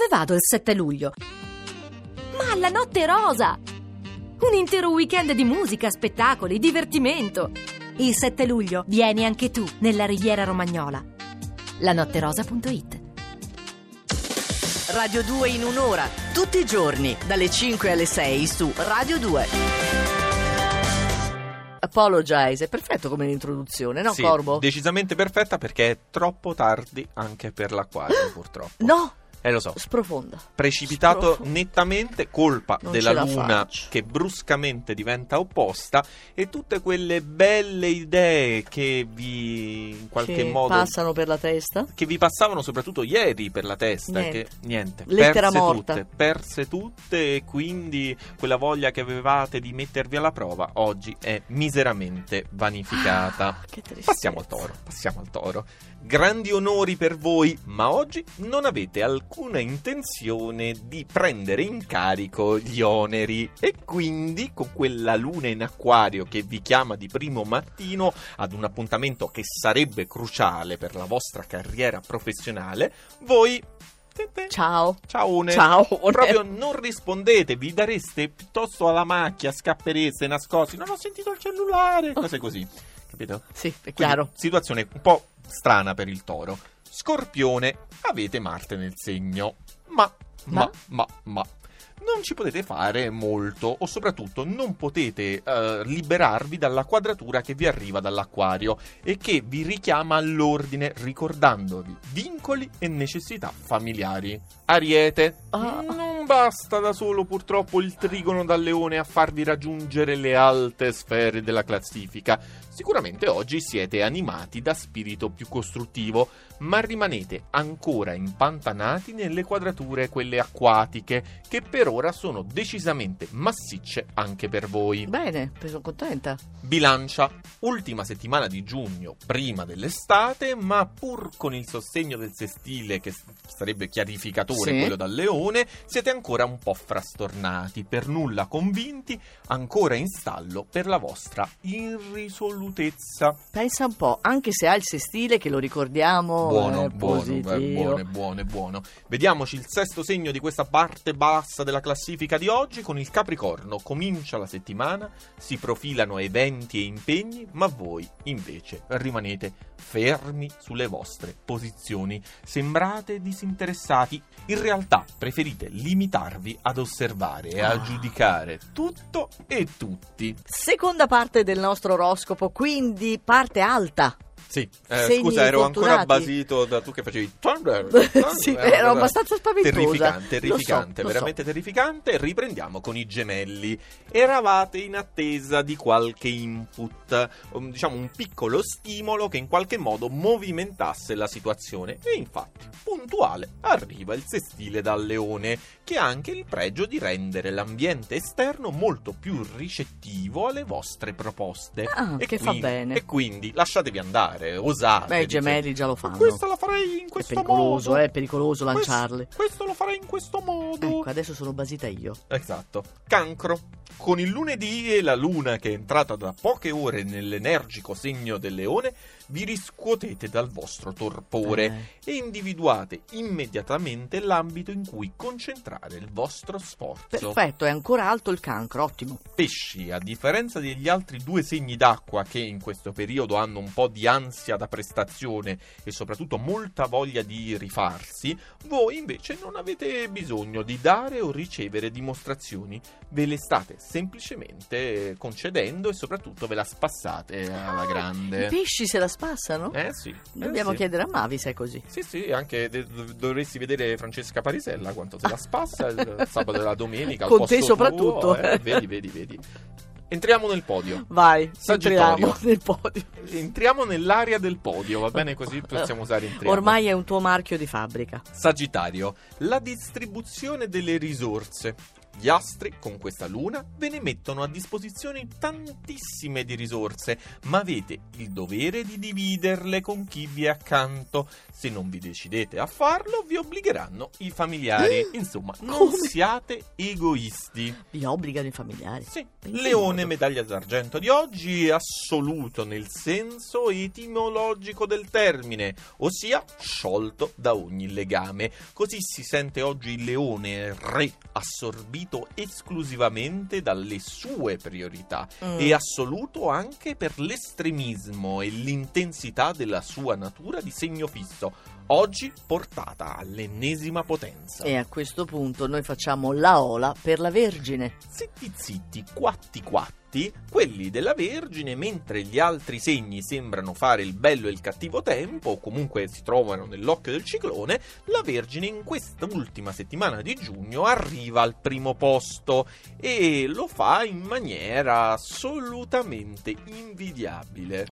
Dove vado il 7 luglio? Ma alla Notte Rosa! Un intero weekend di musica, spettacoli, divertimento. Il 7 luglio vieni anche tu nella Riviera Romagnola. lanotterosa.it Radio 2 in un'ora, tutti i giorni, dalle 5 alle 6 su Radio 2. Apologize, è perfetto come introduzione, no Sì, Corbo? decisamente perfetta perché è troppo tardi anche per l'acquario, purtroppo. No, Eh, lo so. sprofonda. Precipitato Sprofonda. nettamente, colpa Non della luna che bruscamente diventa opposta e tutte quelle belle idee che vi in qualche Che modo passano per la testa. che vi passavano soprattutto ieri per la testa Niente. che niente Lettera perse morta. tutte perse tutte e quindi quella voglia che avevate di mettervi alla prova oggi è miseramente vanificata Ah, che tristezza. passiamo al toro passiamo al toro grandi onori per voi ma oggi non avete alcuna intenzione di prendere in carico gli oneri e quindi con quella luna in acquario che vi chiama di primo mattino ad un appuntamento che sarebbe cruciale per la vostra carriera professionale, voi Ciao. Ciao, Ciao. Proprio non rispondete, vi dareste piuttosto alla macchia, scappereste nascosti. Non ho sentito il cellulare, cose così. Capito? Sì, è Quindi, chiaro. situazione un po' strana per il toro. Scorpione, avete Marte nel segno. Ma, ma, Ma? ma. Non ci potete fare molto, o soprattutto non potete eh, liberarvi dalla quadratura che vi arriva dall'acquario e che vi richiama all'ordine ricordandovi vincoli e necessità familiari. Ariete, Ah. non basta da solo purtroppo il trigono dal leone a farvi raggiungere le alte sfere della classifica. Sicuramente oggi siete animati da spirito più costruttivo, ma rimanete ancora impantanati nelle quadrature quelle acquatiche, che per ora sono decisamente massicce anche per voi. Bene, sono contenta. Bilancia, ultima settimana di giugno, prima dell'estate, ma pur con il sostegno del sestile che sarebbe chiarificatore, Sì. quello dal leone, siete ancora un po' frastornati, per nulla convinti, ancora in stallo per la vostra irrisolutezza. Pensa un po', anche se ha il sestile che lo ricordiamo Buono, buono, buono, buono, buono. Vediamoci il sesto segno di questa parte bassa della classifica di oggi con il Capricorno. Comincia la settimana, si profilano eventi e impegni, ma voi invece rimanete fermi sulle vostre posizioni. Sembrate disinteressati, in realtà preferite limitarvi ad osservare e a Ah. giudicare tutto e tutti. Seconda parte del nostro oroscopo, quindi parte alta. Sì, eh, scusa, ero ancora fortunati. basito da tu che facevi Thunder. sì, Thunder. ero abbastanza spaventosa. Terrificante, terrificante, so, veramente terrificante. Riprendiamo con i gemelli. Eravate in attesa di qualche input, um, diciamo un piccolo stimolo che in qualche modo movimentasse la situazione. E infatti, puntuale, arriva il sestile dal leone, che ha anche il pregio di rendere l'ambiente esterno molto più ricettivo alle vostre proposte. Ah, E che fa quindi- bene. E quindi lasciatevi andare, osate. Beh, i gemelli già lo fanno. Questa la farei in È questo pericoloso, modo. è pericoloso Questo- lanciarli. Questo lo farei in questo modo. Ecco, adesso sono basita io. Esatto. Cancro. Con il lunedì e la luna che è entrata da poche ore nell'energico segno del leone, vi riscuotete dal vostro torpore Eh. e individuate immediatamente l'ambito in cui concentrare il vostro sforzo. Perfetto, è ancora alto il cancro, ottimo. Pesci, a differenza degli altri due segni d'acqua che in questo periodo hanno un po' di ansia da prestazione e soprattutto molta voglia di rifarsi, voi invece non avete bisogno di dare o ricevere dimostrazioni, ve le state semplicemente concedendo e soprattutto ve la spassate alla I grande. pesci se la spassano? Eh sì. eh Dobbiamo sì. chiedere a Mavi se è così. Sì, sì, anche de- dovresti vedere Francesca Parisella quanto se la spassa il sabato e la domenica. Con te soprattutto. tuo, eh. Vedi, vedi, vedi. Entriamo nel podio. Vai, Sagittario. entriamo nel podio. Entriamo nell'area del podio, va bene così possiamo usare entriamo. Ormai è un tuo marchio di fabbrica. Sagittario, la distribuzione delle risorse. Gli astri, con questa luna, ve ne mettono a disposizione tantissime di risorse, ma avete il dovere di dividerle con chi vi è accanto. Se non vi decidete a farlo, vi obbligheranno i familiari. Insomma, non siate egoisti. Vi obbligano i familiari. Sì, Leone medaglia d'argento di oggi è assoluto nel senso etimologico del termine, ossia sciolto da ogni legame. Così si sente oggi il leone re assorbito esclusivamente dalle sue priorità Mm. e assoluto anche per l'estremismo e l'intensità della sua natura di segno fisso, oggi portata all'ennesima potenza. E a questo punto noi facciamo la ola per la Vergine. zitti zitti, quatti quatti, quelli della Vergine, mentre gli altri segni sembrano fare il bello e il cattivo tempo, o comunque si trovano nell'occhio del ciclone, la Vergine in questa ultima settimana di giugno arriva al primo posto e lo fa in maniera assolutamente invidiabile.